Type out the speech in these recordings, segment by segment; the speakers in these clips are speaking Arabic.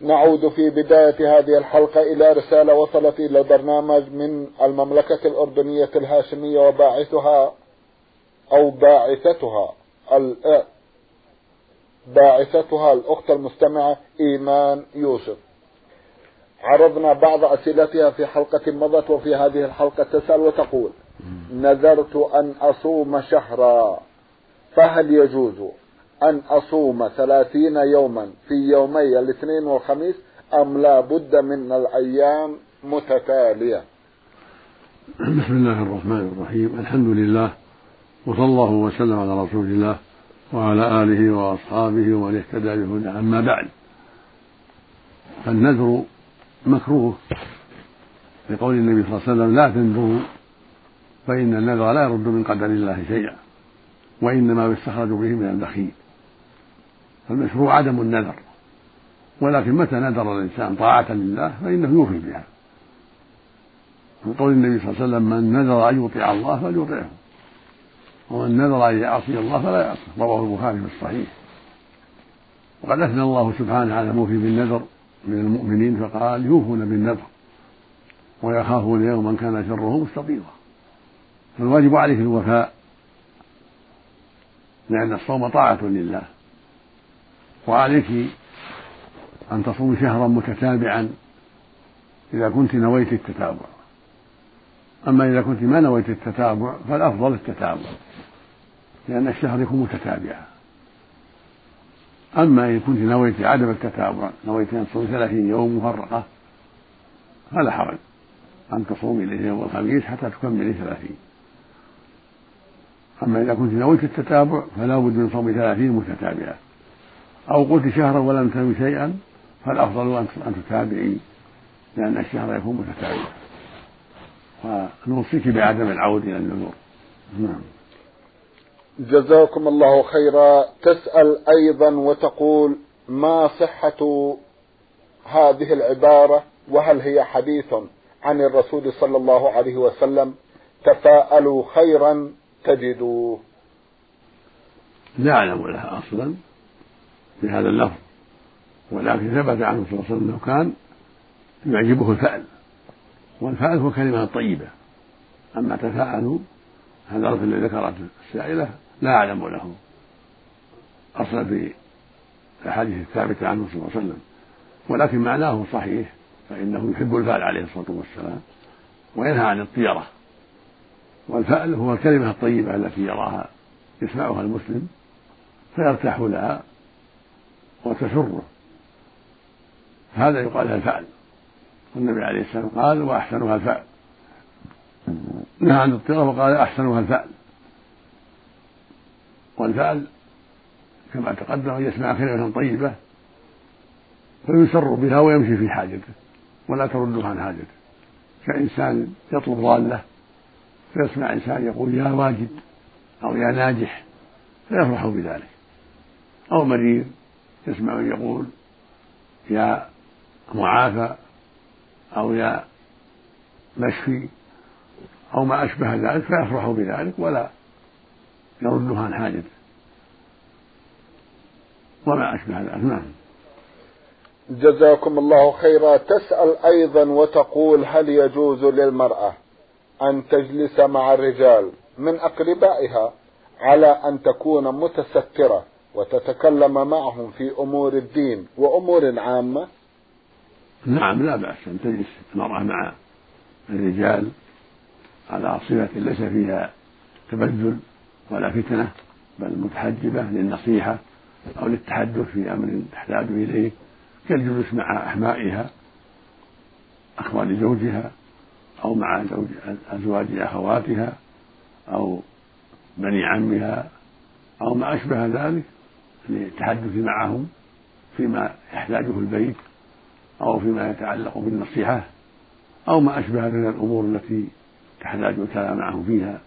نعود في بداية هذه الحلقة إلى رسالة وصلت إلى البرنامج من المملكة الأردنية الهاشمية وباعثها أو باعثتها باعثتها الأخت المستمعة إيمان يوسف. عرضنا بعض أسئلتها في حلقة مضت وفي هذه الحلقة تسأل وتقول نذرت أن أصوم شهرا فهل يجوز؟ أن أصوم ثلاثين يوما في يومي الاثنين والخميس أم لا بد من الأيام متتالية؟ بسم الله الرحمن الرحيم. الحمد لله وصلى الله وسلم على رسول الله وعلى آله وأصحابه ومن اهتدى بهدى أما بعد فالنذر مكروه. لقول النبي صلى الله عليه وسلم لا تنذروا فإن النذر لا يرد من قدر الله شيئا وإنما يستخرج به من البخيل. فالمشروع عدم النذر. ولكن متى نذر الإنسان طاعة لله؟ فإنه يوفي بها. من قول النبي صلى الله عليه وسلم من نذر أن يطيع الله فليطيعه ومن نذر أن يعصي الله فلا يعصي رواه البخاري في الصحيح. وقد أثنى الله سبحانه على الموفي بالنذر من المؤمنين فقال يوفون بالنذر ويخافون يوما كان شره مستطيرا. فالواجب عليك الوفاء لأن الصوم طاعة لله. وعليك أن تصومي شهرا متتابعا إذا كنت نويت التتابع. أما إذا كنت ما نويت التتابع فالأفضل التتابع لأن الشهر يكون متتابعا. أما إن كنت نويت عدم التتابع نويت أن تصومي ثلاثين يوم مفرقة فلا حرج أن تصومي إليه يوم الخميس حتى تكملي ثلاثين. أما إذا كنت نويت التتابع فلا بد من صوم ثلاثين متتابعة أو قلت شهرا ولم تنوي شيئا فالأفضل أن تتابعي لأن الشهر يكون متتابعا ونوصيك بعدم العود إلى النذور. نعم. جزاكم الله خيرا. تسأل أيضا وتقول ما صحة هذه العبارة؟ وهل هي حديث عن الرسول صلى الله عليه وسلم؟ تفاءلوا خيرا تجدوه. لا أعلم لها أصلا. بهذا اللفظ. ولكن ثبت عنه صلى الله عليه وسلم إنه كان يعجبه الفأل. والفأل هو كلمة طيبة. أما تفاءلوا هذا اللفظ الذي ذكرت السائلة لا أعلم له. أصلا في الأحاديث الثابتة عنه صلى الله عليه وسلم. ولكن معناه صحيح فإنه يحب الفأل عليه الصلاة والسلام وينهى عن الطيرة. والفأل هو الكلمة الطيبة التي يراها يسمعها المسلم فيرتاح لها. وتسره. هذا يقال لها الفعل. والنبي عليه السلام قال وأحسنها الفعل. نهى عن الطيرة وقال أحسنها الفعل. والفعل كما تقدم أن يسمع كلمة طيبة فيسر بها ويمشي في حاجته ولا ترده عن حاجته. كإنسان يطلب ضالة فيسمع إنسان يقول يا واجد أو يا ناجح فيفرح بذلك. أو مريض يسمع يقول يا معافى أو يا مشفي أو ما أشبه ذلك فيفرح بذلك ولا يرده عن حاجته. وما أشبه ذلك نعم. جزاكم الله خيرا. تسأل أيضا وتقول هل يجوز للمرأة أن تجلس مع الرجال من أقربائها على أن تكون متسترة؟ وتتكلم معهم في أمور الدين وأمور عامة؟ نعم لا بأس أن تجلس المرأة مع الرجال على صفة ليس فيها تبذل ولا فتنة بل متحجبة للنصيحة أو للتحدث في أمر تحتاج إليه كالجلوس مع أحمائها أخوان زوجها أو مع زوج أزواج أخواتها أو بني عمها أو ما أشبه ذلك. للتحدث معهم فيما يحتاجه البيت أو فيما يتعلق بالنصيحة أو ما أشبه من الأمور التي تحتاج الكلام معهم فيها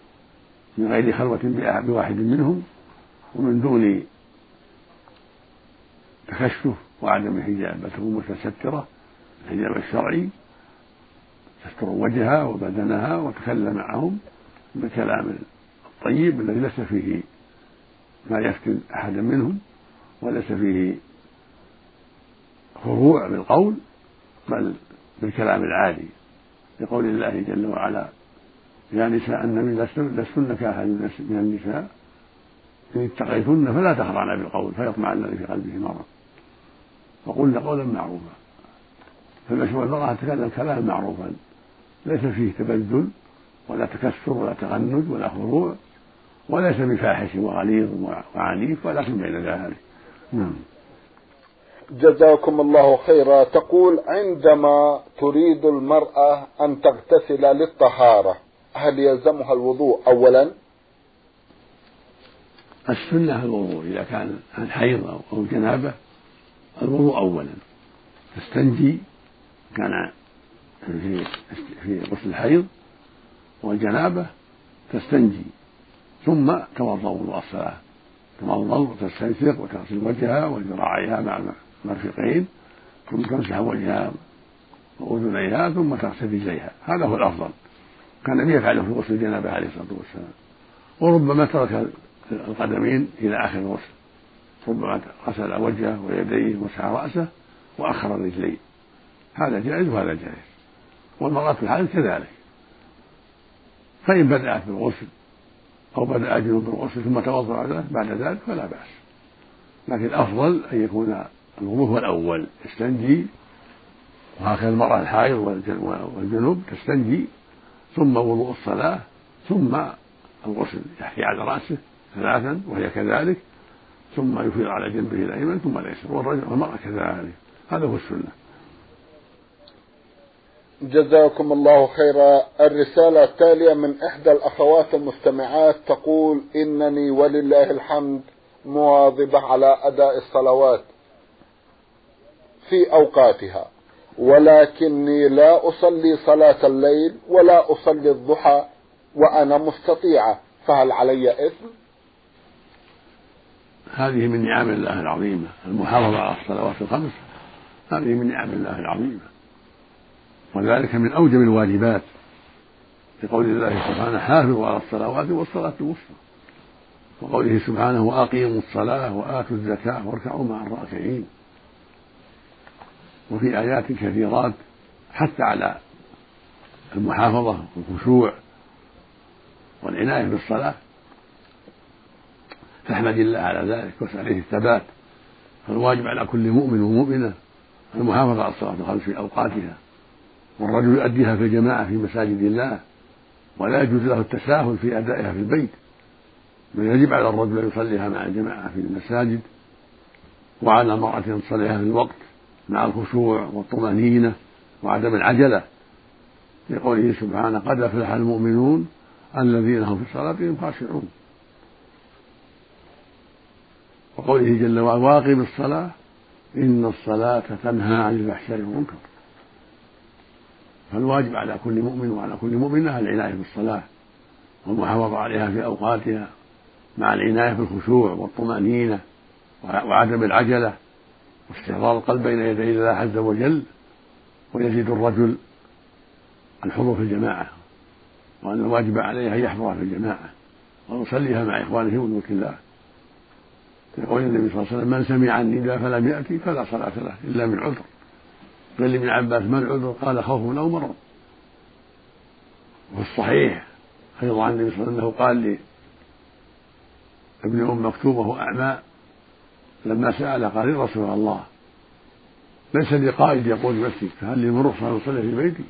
من غير خلوة بواحد منهم ومن دون تكشف وعدم حجاب بل تكون متسترة الحجاب الشرعي تستر وجهها وبدنها وتكلم معهم بالكلام الطيب الذي ليس فيه ما يفتن أحدا منهم. وليس فيه خضوع بالقول بل بالكلام العادي لقول الله جل وعلا يا نساء النبي لستن كأحد من النساء إن اتقيتن فلا تخضعن بالقول فيطمع الذي في قلبه مرض. وقلن قولا معروفا. فالمشروع المرأة تتكلم كلاما معروفا. ليس فيه تبذل ولا تكسر ولا تغنج ولا خضوع وليس بفاحش وغليظ وعنيف ولكن بين ذلك. نعم. جزاكم الله خيرا. تقول عندما تريد المرأة أن تغتسل للطهارة هل يلزمها الوضوء أولا؟ السنة الوضوء إذا كان عن حيض أو جنابة الوضوء أولا. تستنجي كان في في غسل الحيض والجنابة تستنجي ثم توضأ وضوء الصلاة. تتوضأ وتستنشق وتغسل وجهها وذراعيها مع المرفقين ثم تمسح وجهها وأذنيها ثم تغسل رجليها. هذا هو الأفضل. كان النبي يفعله في غسل الجنابة عليه الصلاة والسلام. وربما ترك القدمين إلى آخر الغسل. ربما غسل وجهه ويديه ومسح رأسه وأخر الرجلين. هذا جائز وهذا جائز. والمرأة في الحال كذلك. فإن بدأت بالغسل أو بدأ جنوب بالغسل ثم توضأ بعد ذلك فلا بأس. لكن الأفضل أن يكون الوضوء هو الأول يستنجي وهكذا المرأة الحائض والجنوب تستنجي ثم وضوء الصلاة ثم الغسل يحكي على رأسه ثلاثا وهي كذلك ثم يفيض على جنبه الأيمن ثم الأيسر والرجل والمرأة كذلك. هذا هو السنة. جزاكم الله خيرا. الرسالة التالية من إحدى الأخوات المستمعات تقول إنني ولله الحمد مواظبة على أداء الصلوات في أوقاتها ولكني لا أصلي صلاة الليل ولا أصلي الضحى وأنا مستطيعة. فهل علي إثم؟ هذه من نعم الله العظيمة المحافظة على الصلوات الخمس. هذه من نعم الله العظيمة. وذلك من أوجب الواجبات لقول الله سبحانه حافظوا على الصلوات والصلاة الوسطى. وقوله سبحانه وأقيموا الصلاة وآتوا الزكاة واركعوا مع الراكعين. وفي آيات كثيرات حتى على المحافظة والخشوع والعناية بالصلاة. فاحمد الله على ذلك واسأل الثبات. فالواجب على كل مؤمن ومؤمنة المحافظة على الصلاة الخمس في أوقاتها. والرجل يؤديها في الجماعة في مساجد الله ولا يجوز له التساهل في أدائها في البيت. بل يجب على الرجل أن يصليها مع الجماعة في المساجد وعلى المرأة أن تصليها في الوقت مع الخشوع والطمأنينة وعدم العجلة. لقوله سبحانه قد أفلح المؤمنون الذين هم في صلاتهم خاشعون. وقوله جل وعلا واقم الصلاة إن الصلاة تنهى عن الفحشاء والمنكر. فالواجب على كل مؤمن وعلى كل مؤمنة العناية بالصلاة والمحافظة عليها في أوقاتها مع العناية بالخشوع والطمأنينة وعدم العجلة واستحضار القلب بين يدي الله عز وجل ويزيد الرجل الحضور في الجماعة وأن الواجب عليه أن يحضر في الجماعة ويصليها مع إخوانه ملك الله. يقول النبي صلى الله عليه وسلم من سمع النداء فلم يأتي فلا صلاة له إلا من عذر. قال لابن عباس ما العذر؟ قال خوف أو مرض. وفي الصحيح أيضا عن النبي صلى الله عليه وسلم أنه قال لابن أم مكتوم وهو أعمى لما سأل قال يا رسول الله ليس لي قائد يقول بنفسي فهل لي من رخصة أن أصلي في بيتي؟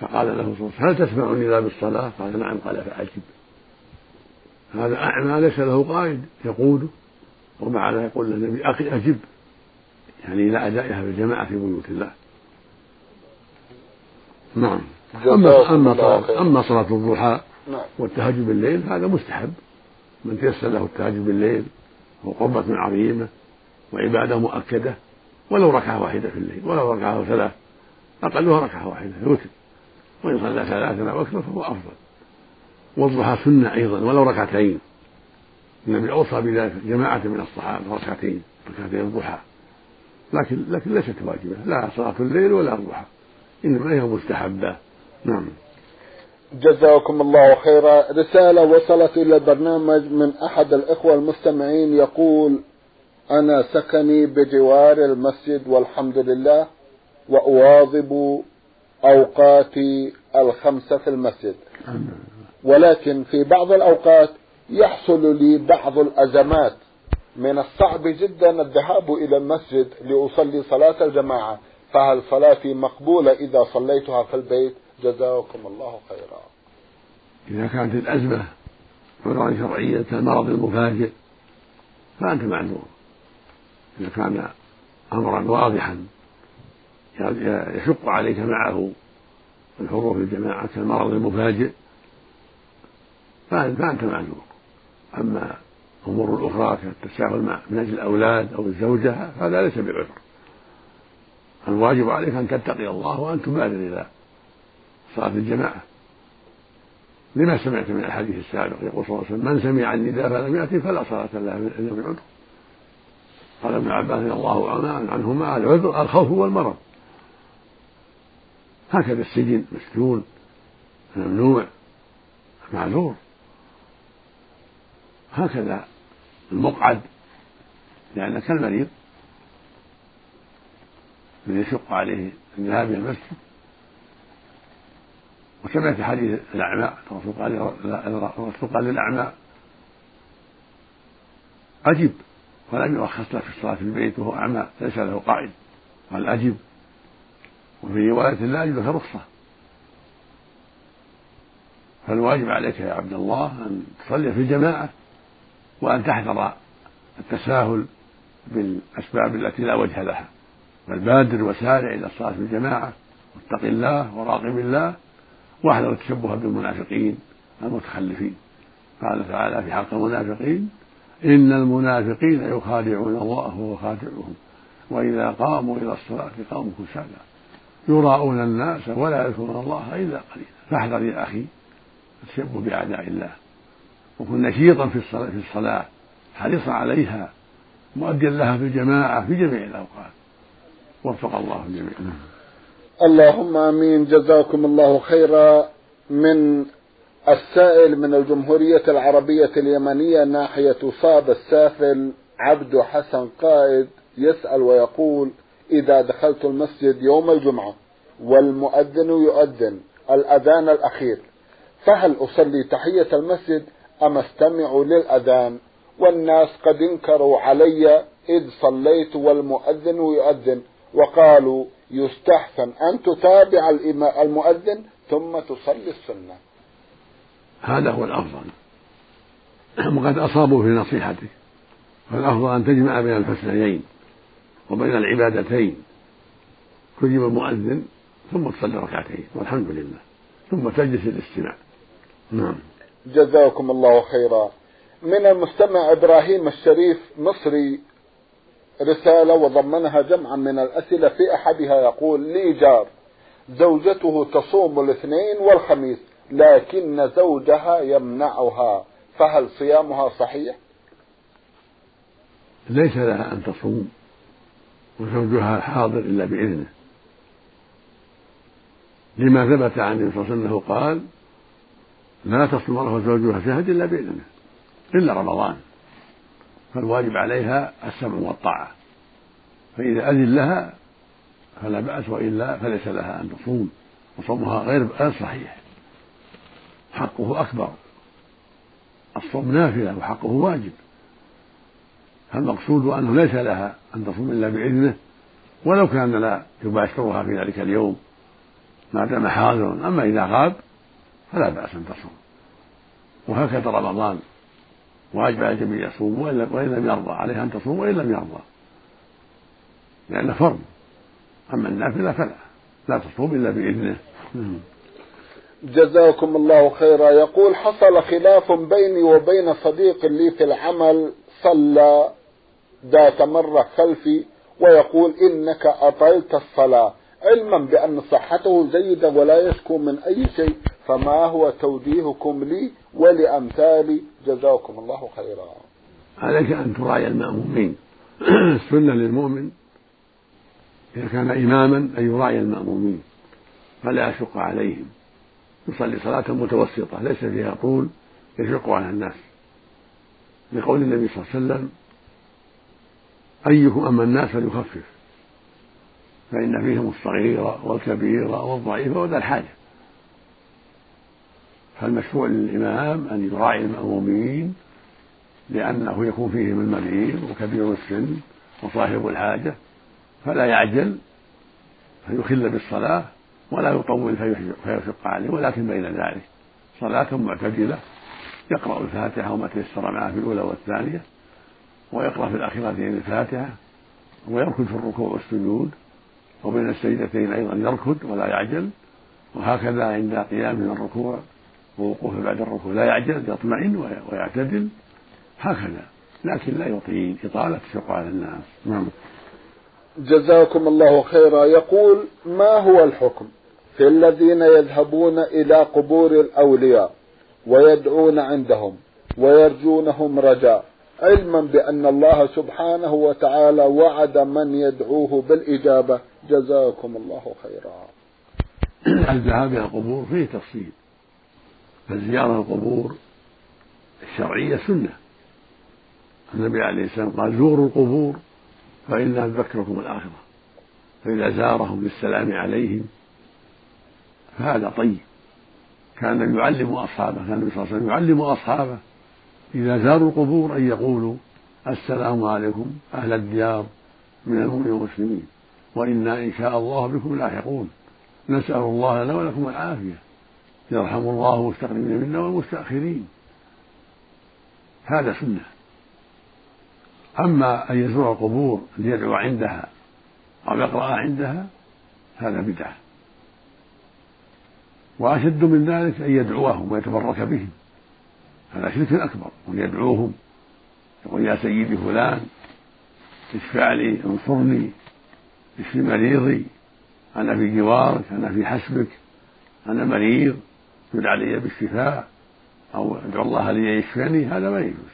فقال له صلى الله عليه وسلم هل تسمعني ذا بالصلاة؟ قال نعم. قال فأجب. هذا أعمى ليس له قائد يقوده ومع ذلك يقول النبي أخي أجب. يعني إلى أدائها بالجماعة في بيوت الله. نعم. أما أما صلاة أما صلاة الضحى نعم. والتهجد بالليل هذا مستحب. من تيسر له التهجد بالليل وقربة عظيمة وعبادة مؤكدة ولو ركعة واحدة في الليل ولو ركعة ثلاث. أقلها ركعة واحدة يوتر وإن صلى ثلاثا أو أكثر فهو أفضل. والضحى سنة أيضا ولو ركعتين. النبي أوصى بذلك جماعة من الصحابة ركعتين ركعتين الضحى. لكن لكن ليست واجبة. لا صلاة الليل ولا الضحى. إنما هي مستحبة. نعم. جزاكم الله خيرا. رسالة وصلت إلى البرنامج من أحد الإخوة المستمعين. يقول أنا سكني بجوار المسجد والحمد لله وأواظب أوقاتي الخمسة في المسجد. ولكن في بعض الأوقات يحصل لي بعض الأزمات. من الصعب جدا الذهاب إلى المسجد لأصلي صلاة الجماعة فهل صلاتي مقبولة إذا صليتها في البيت؟ جزاكم الله خيرا. إذا كانت الأزمة عذرا شرعية كالمرض المفاجئ فأنت معذور. إذا كان أمرا واضحا يشق عليك معه الحضور في الجماعة كالمرض المفاجئ فأنت معذور. أما الأمور الأخرى كالتساهل من أجل الأولاد أو الزوجة هذا ليس بعذر. الواجب عليك أن تتقي الله وأن تبادر إلى صلاة الجماعة. لما سمعت من الحديث السابق؟ يقول صلى الله عليه وسلم من سمع النداء فلم يأتي فلا صلاة له إلا بعذر قال ابن عباس رضي الله عنهما العذر الخوف والمرض. هكذا السجن مسجون ممنوع معذور. هكذا المقعد لأن كالمريض من يشق عليه الذهاب إلى المسجد. وكما في حديث الأعمى الرسول قال الرسول للأعمى أجب ولم يرخص له في الصلاة في البيت وهو أعمى ليس له قائد. قال أجب. وفي رواية لا أجد لك رخصة فالواجب عليك يا عبد الله أن تصلي في الجماعة وأن تحذر التساهل بالأسباب التي لا وجه لها. بل بادر وسارع إلى الصلاة في الجماعة واتق الله وراقب الله واحذر التشبه بالمنافقين المتخلفين. قال تعالى في حق المنافقين إن المنافقين يخادعون الله وهو خادعهم وإذا قاموا إلى الصلاة قاموا كسالى. يراءون الناس ولا يذكرون الله إلا قليلا. فاحذر يا أخي التشبه بأعداء الله. وكن نشيطا في الصلاة, في الصلاة حريصا عليها مؤديا لها في الجماعة في جميع الأوقات. وفق الله الجميع اللهم آمين. جزاكم الله خيرا من السائل من الجمهورية العربية اليمنية ناحية صاب السافل عبد حسن قائد يسأل ويقول إذا دخلت المسجد يوم الجمعة والمؤذن يؤذن الأذان الأخير فهل أصلي تحية المسجد أم استمع للأذان؟ والناس قد انكروا علي إذ صليت والمؤذن يؤذن. وقالوا يستحسن أن تتابع المؤذن ثم تصلي السنة. هذا هو الأفضل. وقد أصابوا في نصيحتك. فالأفضل أن تجمع بين الحسنيين وبين العبادتين. تجيب المؤذن ثم تصلي ركعتين والحمد لله. ثم تجلس الاستماع نعم. جزاكم الله خيرا من المستمع إبراهيم الشريف مصري رسالة وضمنها جمعا من الأسئلة في أحدها يقول لي جار زوجته تصوم الاثنين والخميس لكن زوجها يمنعها فهل صيامها صحيح؟ ليس لها أن تصوم وزوجها حاضر إلا بإذنه لما ثبت عن النبي صلى الله عليه وسلم أنه قال لا تصل المرأة زوجها شهد إلا بإذنه إلا رمضان. فالواجب عليها السمع والطاعة. فإذا أذن لها فلا بأس وإلا فليس لها أن تصوم. وصومها غير غير صحيح. حقه أكبر. الصوم نافلة وحقه واجب. فالمقصود أنه ليس لها أن تصوم إلا بإذنه. ولو كان لا يباشرها في ذلك اليوم. ما دام حاضر أما إذا غاب فلا بأس أن تصوم. وهكذا رمضان. واجب على الجميع يصوم وإن لم يرضى عليه أن تصوم وإن لم يرضى. لأنه فرض. أما النافلة فلا. لا تصوم إلا بإذنه. جزاكم الله خيرا. يقول حصل خلاف بيني وبين صديق لي في العمل صلى ذات مرة خلفي ويقول إنك أطلت الصلاة. علما بأن صحته جيدة ولا يشكو من أي شيء فما هو توجيهكم لي ولأمثالي؟ جزاكم الله خيرا. عليك أن تراعي المأمومين. السنة للمؤمن إذا كان إماما أن يراعي المأمومين فلا يشق عليهم. يصلي صلاة متوسطة ليس فيها طول يشق على الناس. لقول النبي صلى الله عليه وسلم أيكم أما الناس فليخفف. فإن فيهم الصغير والكبير والضعيف وذا الحاجة. فالمشروع للإمام أن يراعي المأمومين لأنه يكون فيهم المريض وكبير السن وصاحب الحاجة فلا يعجل فيخل بالصلاة ولا يطول فيشق عليه ولكن بين ذلك صلاة معتدلة يقرأ الفاتحة وما تيسر معه في الأولى والثانية ويقرأ في الأخيرتين الفاتحة ويركض في الركوع والسجود وبين السجدتين أيضا يركض ولا يعجل وهكذا عند قيام من الركوع ووقوف بعد الركوع لا يعجل يطمئن ويعتدل هكذا. لكن لا يطيل إطالة تشق على الناس. نعم. جزاكم الله خيرا. يقول ما هو الحكم في الذين يذهبون إلى قبور الأولياء ويدعون عندهم ويرجونهم رجاء؟ علما بأن الله سبحانه وتعالى وعد من يدعوه بالإجابة. جزاكم الله خيرا. الذهاب إلى القبور فيه تفصيل. فزيارة القبور الشرعية سنة. النبي عليه السلام قال زوروا القبور فإنها تذكركم الآخرة. فإذا زارهم للسلام عليهم فهذا طيب. كان يعلم أصحابه كان النبي صلى الله عليه وسلم يعلم أصحابه إذا زاروا القبور أن يقولوا السلام عليكم أهل الديار من المؤمنين والمسلمين. وإنا إن شاء الله بكم لاحقون. نسأل الله لنا ولكم العافية. يرحم الله المستقدمين منا والمستأخرين. هذا سنة. أما أن يزور القبور ليدعو عندها أو يقرأ عندها هذا بدعة. وأشد من ذلك أن يدعوهم ويتبرك بهم. هذا شرك أكبر. وأن يدعوهم. يقول يا سيدي فلان اشفع لي انصرني. اشف مريضي. أنا في جوارك أنا في حسبك. أنا مريض. يدعى لي بالشفاء. أو أدعو الله لي يشفيني. هذا ما يجوز.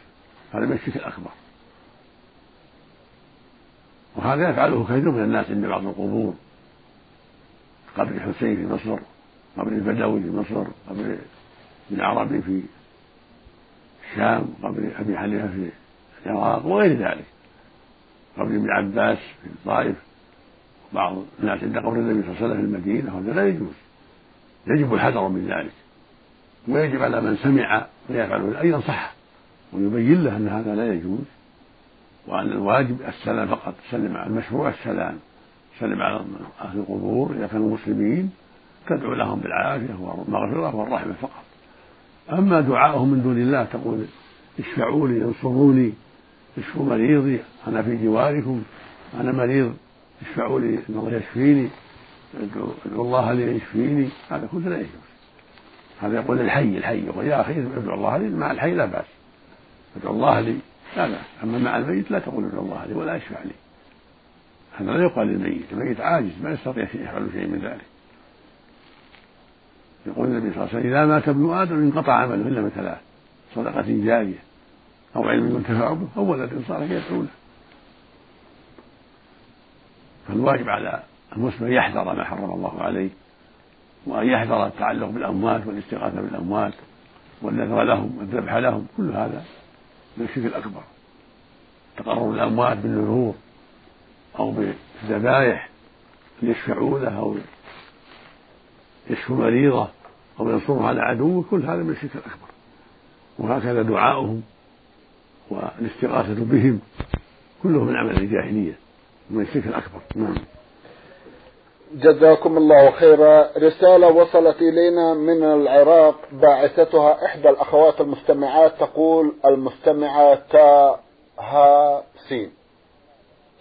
هذا من الشرك الأكبر. وهذا يفعله كثير من الناس عند بعض القبور. قبر الحسين في مصر قبر البدوي في مصر قبر العربي في الشام قبر أبي حنيفة في العراق وغير ذلك. قبر ابن عباس في الطائف. بعض الناس عند قبر النبي صلى الله عليه وسلم في المدينة هذا لا يجوز. يجب الحذر من ذلك. ويجب على من سمع ويفعل. أن ينصحه ويبين له أن هذا لا يجوز. وأن الواجب السلام فقط. سلم على المشروع السلام. سلم على أهل القبور إذا كانوا مسلمين. تدعو لهم بالعافية والمغفرة والرحمة فقط. أما دعاؤهم من دون الله تقول اشفعوا لي انصروني اشفوا مريضي أنا في جواركم أنا مريض اشفعوا لي إن الله يشفيني ادعو الله لي يشفيني. هذا كله لا يجوز. هذا يقول الحي الحي. يقول يا أخي ادعو الله لي مع الحي لا بأس. ادعو الله لي. لا بأس أما مع الميت لا تقول ادعو الله لي ولا اشفع لي. هذا لا يقال للميت. الميت عاجز ما يستطيع يفعل شيء من ذلك. يقول النبي صلى الله عليه وسلم إذا مات ابن آدم انقطع عمله إلا من ثلاث صدقة جارية أو علم ينتفع به أو ولد صالح يدعو له. فالواجب على المسلم أن يحذر ما حرم الله عليه وأن يحذر التعلق بالأموات والاستغاثة بالأموات والنذر لهم والذبح لهم كل هذا من الشرك الأكبر. تقرب الأموات بالنذور أو بالذبائح ليشفعوا له أو يشفوا مريضه أو ينصرهم على عدوه كل هذا من الشرك الأكبر. وهكذا دعاؤهم والاستغاثة بهم كله من عمل الجاهلية. من الشرك الأكبر. نعم. جزاكم الله خيرا. رسالة وصلت إلينا من العراق. باعثتها إحدى الأخوات المستمعات تقول المستمعة تا ها سين.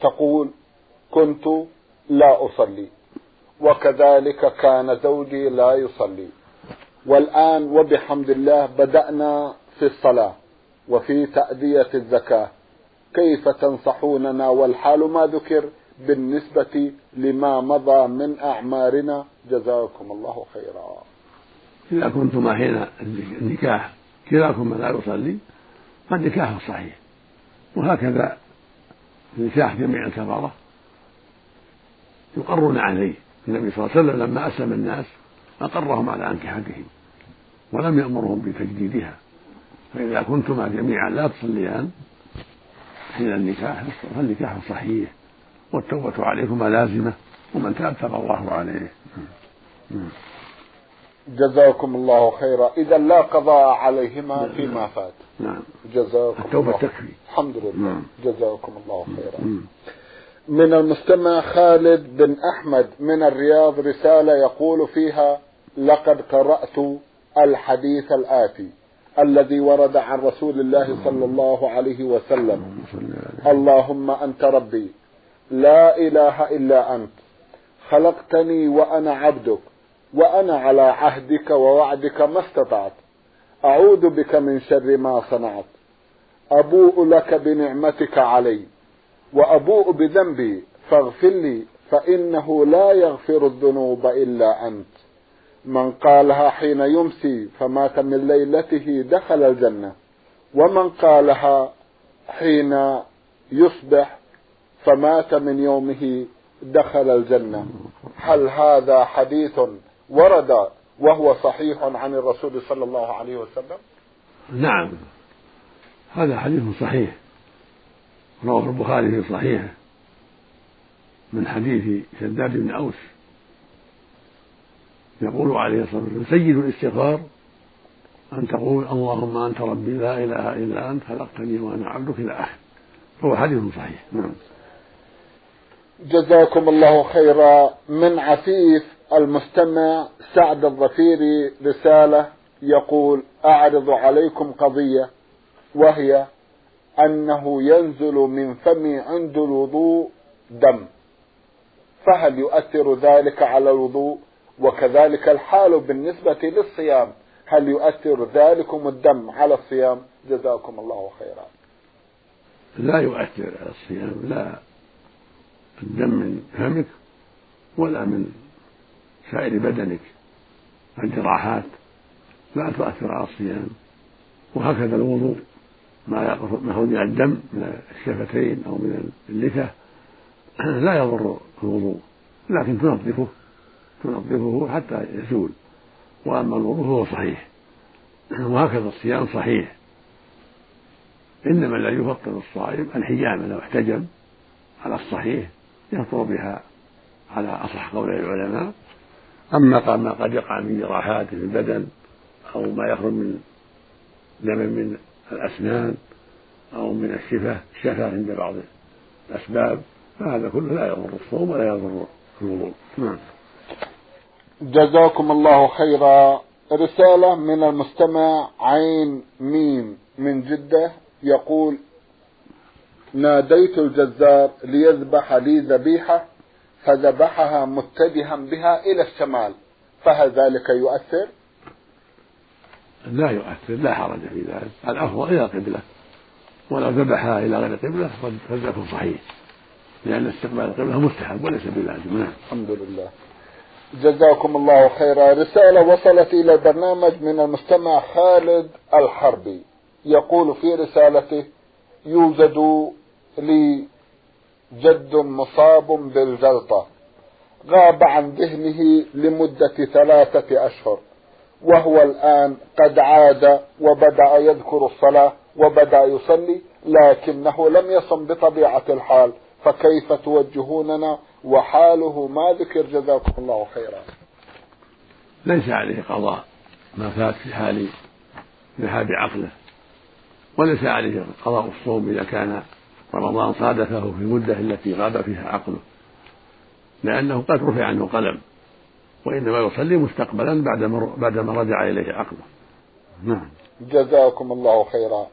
تقول كنت لا أصلي وكذلك كان زوجي لا يصلي. والآن وبحمد الله بدأنا في الصلاة وفي تأدية الزكاة. كيف تنصحوننا والحال ما ذكر بالنسبة لما مضى من أعمارنا؟ جزاكم الله خيرا. إذا كنتما حين النكاح كلاكما لا يصلي فالنكاح صحيح. وهكذا نكاح جميع الكفرة يقرون عليه. النبي صلى الله عليه وسلم لما أسلم الناس أقرهم على أنكحتهم ولم يأمرهم بتجديدها. فإذا كنتما جميعا لا تصليان حين النكاح فالنكاح صحيح والتوبة عليكما لازمة ومن تاب تاب الله عليه. جزاكم الله خيرا. إذا لا قضاء عليهما فيما فات. نعم. جزاكم التوبة الله تكفي. الحمد لله. نعم. جزاكم الله خيرا. من المستمع خالد بن أحمد من الرياض رسالة يقول فيها لقد قرأت الحديث الآتي. الذي ورد عن رسول الله صلى الله عليه وسلم. اللهم أنت ربي. لا إله إلا أنت. خلقتني وأنا عبدك. وأنا على عهدك ووعدك ما استطعت. أعوذ بك من شر ما صنعت. أبوء لك بنعمتك علي. وأبوء بذنبي. فاغفر لي. فإنه لا يغفر الذنوب إلا أنت. من قالها حين يمسي فمات من ليلته دخل الجنة. ومن قالها حين يصبح فمات من يومه دخل الجنة. هل هذا حديث ورد وهو صحيح عن الرسول صلى الله عليه وسلم؟ نعم. هذا حديث صحيح. رواه البخاري في صحيحه من حديث شداد بن أوس. يقول عليه الصلاة والسلام سيد الاستغفار أن تقول اللهم أنت ربي لا إله إلا أنت خلقتني وأنا عبدك إلى آخره فهو حديث صحيح. نعم. جزاكم الله خيرا. من عفيف المستمع سعد الظفيري رسالة يقول أعرض عليكم قضية وهي أنه ينزل من فمي عند الوضوء دم فهل يؤثر ذلك على الوضوء؟ وكذلك الحال بالنسبة للصيام. هل يؤثر ذلكم الدم على الصيام؟ جزاكم الله خيرا. لا يؤثر على الصيام لا. الدم من فمك ولا من سائر بدنك. الجراحات لا تؤثر على الصيام. وهكذا الوضوء ما يخرج من الدم من الشفتين أو من اللثة لا يضر الوضوء. لكن تنظفه. تنظفه حتى يزول. وأما الوضوء فهو صحيح. وهكذا الصيام صحيح. إنما الذي يفطر الصائم الحجامة لو احتجم على الصحيح يفطر بها على أصح قول العلماء. أما ما قد يقع من جراحات في البدن أو ما يخرج من دم من الأسنان أو من الشفة الشفة عند بعض الأسباب فهذا كله لا يضر الصوم ولا يضر الوضوء. نعم. جزاكم الله خيرا. رسالة من المستمع عين ميم من جدة يقول ناديت الجزار ليذبح لي ذبيحة فذبحها متجها بها إلى الشمال فهل ذلك يؤثر؟ لا يؤثر لا حرج في ذلك الأفضل إلى القبلة ولو ذبحها إلى غير القبلة فذاك صحيح لأن استقبال القبلة مستحب وليس بلازم نعم. الحمد لله. جزاكم الله خيرا. رسالة وصلت إلى البرنامج من المستمع خالد الحربي. يقول في رسالته يوجد لي جد مصاب بالجلطة. غاب عن ذهنه لمدة ثلاثة أشهر وهو الآن قد عاد وبدأ يذكر الصلاة وبدأ يصلي لكنه لم يصم بطبيعة الحال فكيف توجهوننا وحاله ما ذكر جزاكم الله خيرا. ليس عليه قضاء ما فات في حال ذهاب عقله وليس عليه قضاء الصوم إذا كان رمضان صادفه في المدة التي غاب فيها عقله لأنه قد رفع عنه قلم وإنما يصلي مستقبلا بعدما بعدما رجع إليه عقله. نعم. جزاكم الله خيرا.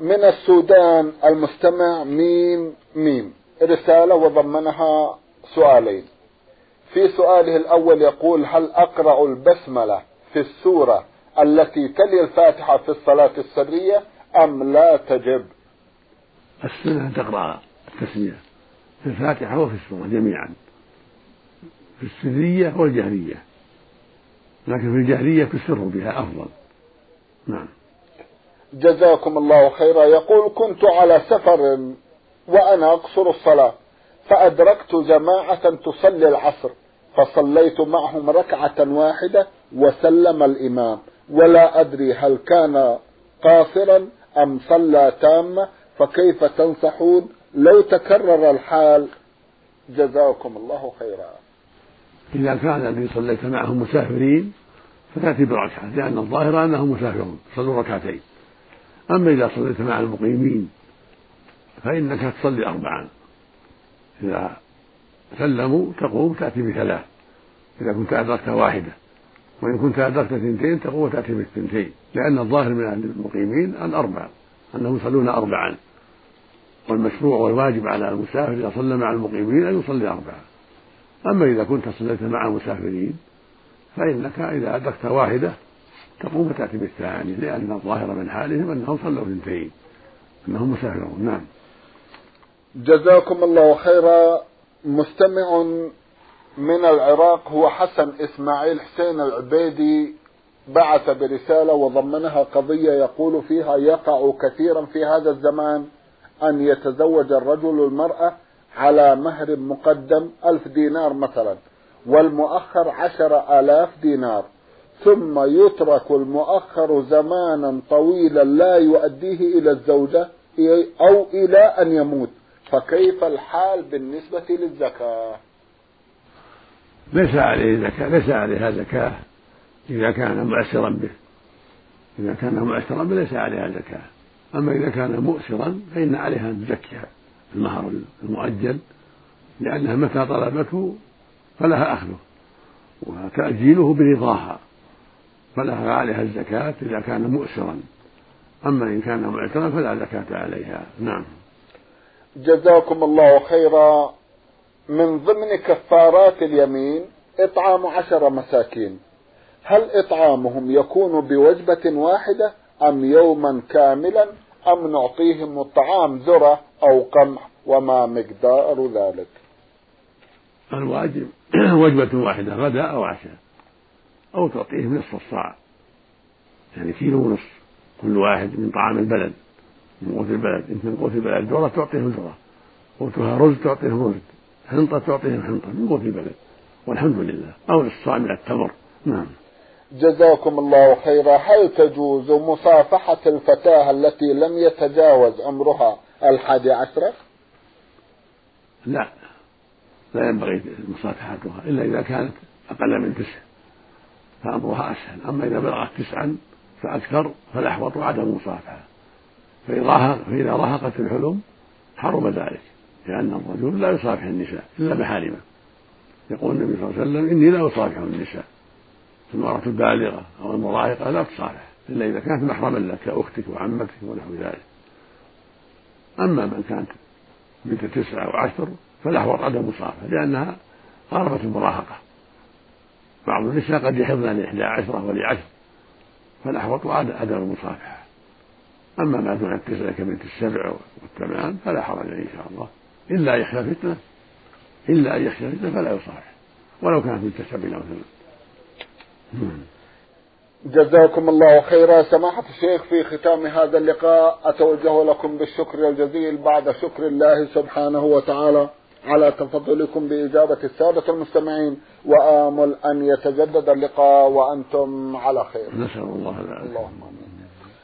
من السودان المستمع ميم ميم. رسالة وضمنها سؤالين. في سؤاله الأول يقول هل أقرأ البسملة في السورة التي تلي الفاتحة في الصلاة السرية أم لا تجب؟ السنة أن تقرأ التسمية في الفاتحة وفي السورة جميعا في السرية والجهرية لكن في الجهرية تسر بها أفضل. نعم. جزاكم الله خيرا. يقول كنت على سفر وأنا أقصر الصلاة. فأدركت جماعة تصلي العصر فصليت معهم ركعة واحدة وسلم الإمام. ولا أدري هل كان قاصرا أم صلى تامة فكيف تنصحون؟ لو تكرر الحال جزاكم الله خيرا. إذا كان الذي صليت معهم مسافرين فتأتي بركعة لأن الظاهر أنهم مسافرون صلوا ركعتين. أما إذا صليت مع المقيمين فإنك تصلي أربعا. إذا سلموا تقوم تأتي بثلاث. إذا كنت أدركت واحدة. وإن كنت أدركت اثنتين تقوم وتأتي بالثنتين لأن الظاهر من أهل المقيمين الأربع أنهم يصلون أربعا. والمشروع والواجب على المسافر إذا صلى مع المقيمين أن يصلي أربعة أما إذا كنت صليت مع المسافرين فإنك إذا أدركت واحدة تقوم وتأتي بالثاني. لأن الظاهر من حالهم أنهم صلوا اثنتين. أنهم مسافرون. نعم. جزاكم الله خيرا. مستمع من العراق هو حسن إسماعيل حسين العبيدي. بعث برسالة وضمنها قضية يقول فيها يقع كثيرا في هذا الزمان أن يتزوج الرجل المرأة على مهر مقدم ألف دينار مثلا والمؤخر عشر آلاف دينار. ثم يترك المؤخر زمانا طويلا لا يؤديه إلى الزوجة أو إلى أن يموت. فكيف الحال بالنسبة للزكاة؟ ليس عليه زكاة ليس عليها زكاة. إذا كان مؤسرا به إذا كان مؤسرا به ليس عليها زكاة. أما إذا كان مؤسرا فإن عليها أن تزكي المهر المؤجل لأنها متى طلبته فلها أخذه وتأجيله برضاها فلها عليها الزكاة إذا كان مؤسرا. أما إن كان معسرا فلا زكاة عليها. نعم. جزاكم الله خيرا. من ضمن كفارات اليمين إطعام عشر مساكين. هل إطعامهم يكون بوجبة واحدة أم يوما كاملا أم نعطيهم الطعام ذرة أو قمح وما مقدار ذلك؟ الواجب وجبة واحدة غداء أو عشاء أو تعطيهم نصف الصاع يعني كيلو ونصف كل واحد من طعام البلد. من قوت البلد إن من قوت البلد ذرة تعطيهم ذرة قوتها رز تعطيهم رز. حنطة تعطيهم حنطة. من قوت البلد والحمد لله. أو الصاع من التمر. نعم. جزاكم الله خيرا. هل تجوز مصافحة الفتاة التي لم يتجاوز عمرها الحادي عشرة لا. لا ينبغي مصافحتها. إلا إذا كانت أقل من تسع. فأمرها أسهل. أما إذا بلغت تسعا فأكثر فالأحوط عدم المصافحة فإذا راهقت الحلم حرم ذلك لأن الرجل لا يصافح النساء إلا محارمه يقول النبي صلى الله عليه وسلم إني لا أصافح النساء. المرأة البالغة أو المراهقة لا تصافح إلا إذا كانت محرما لك كأختك وعمتك ونحو ذلك. أما من كانت بنت تسعة أو عشر فالأحوط عدم المصافحة لأنها قاربت المراهقة. بعض النساء قد يحضن لإحدى عشرة ولعشر فالأحوط عدم المصافحة أما ما دون التسعة كبنت السبع والثمان فلا حرج إن شاء الله. إلا أن يخشى فتنة. إلا أن يخشى فتنة فلا يصافح ولو كانت بنت سبع أو ثمان. جزاكم الله خيرا. سماحة الشيخ في ختام هذا اللقاء أتوجه لكم بالشكر الجزيل بعد شكر الله سبحانه وتعالى على تفضلكم بإجابة السادة المستمعين. وآمل أن يتجدد اللقاء وأنتم على خير. نسأل الله العافية. اللهم آمين.